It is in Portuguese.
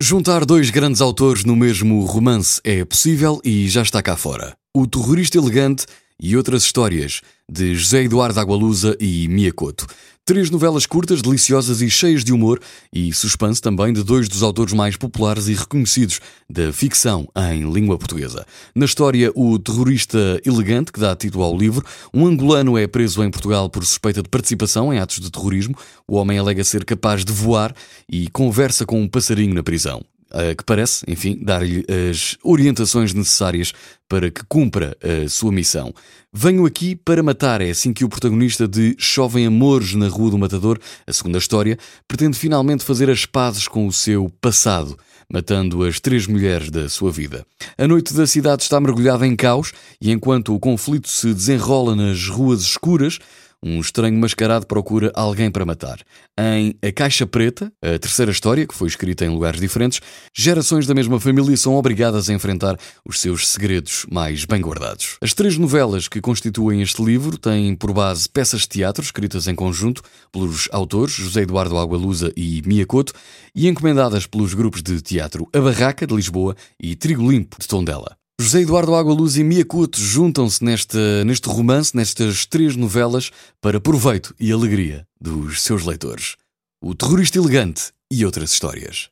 Juntar dois grandes autores no mesmo romance é possível e já está cá fora. O Terrorista Elegante e outras histórias de José Eduardo Agualusa e Mia Couto. Três novelas curtas, deliciosas e cheias de humor e suspense também de dois dos autores mais populares e reconhecidos da ficção em língua portuguesa. Na história, o terrorista elegante, que dá título ao livro, um angolano é preso em Portugal por suspeita de participação em atos de terrorismo. O homem alega ser capaz de voar e conversa com um passarinho na prisão. Uh, que parece, enfim, dar-lhe as orientações necessárias para que cumpra a sua missão. Venho aqui para matar, é assim que o protagonista de Chovem Amores na Rua do Matador, a segunda história, pretende finalmente fazer as pazes com o seu passado, matando as três mulheres da sua vida. A noite da cidade está mergulhada em caos e enquanto o conflito se desenrola nas ruas escuras, um estranho mascarado procura alguém para matar. Em A Caixa Preta, a terceira história, que foi escrita em lugares diferentes, gerações da mesma família são obrigadas a enfrentar os seus segredos mais bem guardados. As três novelas que constituem este livro têm por base peças de teatro escritas em conjunto pelos autores José Eduardo Agualusa e Mia Couto e encomendadas pelos grupos de teatro A Barraca, de Lisboa, e Trigo Limpo, de Tondela. José Eduardo Agualuz e Mia Couto juntam-se neste, neste romance, nestas três novelas, para proveito e alegria dos seus leitores. O Terrorista Elegante e outras histórias.